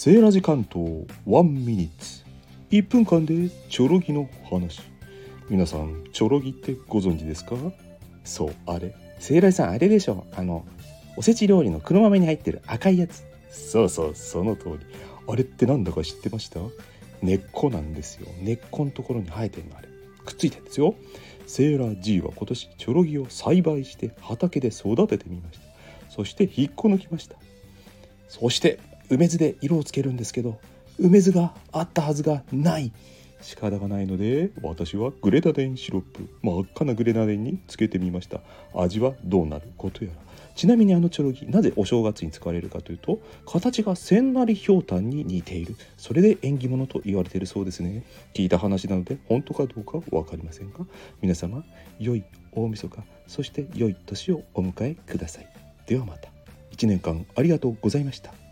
セーラジ関東ワンミニッツ。1分間でチョロギの話。皆さんチョロギってご存知ですか？そうあれ。セーラジさんあれでしょ。あのおせち料理の黒豆に入ってる赤いやつ。そうそうその通り。あれってなんだか知ってました？根っこなんですよ。根っこのところに生えてるのあれ。くっついてるんですよ。セーラー G は今年チョロギを栽培して畑で育ててみました。そして引っこ抜きました。そして梅酢で色をつけるんですけど梅酢があったはずがない。仕方がないので私はグレナデンシロップ真っ赤なグレナデンにつけてみました。味はどうなることやら。ちなみにあのチョロギなぜお正月に使われるかというと形が千成ひょうたんに似ている。それで縁起物と言われているそうですね。聞いた話なので本当かどうか分かりませんが皆様良い大晦日そして良い年をお迎えください。ではまた。1年間ありがとうございました。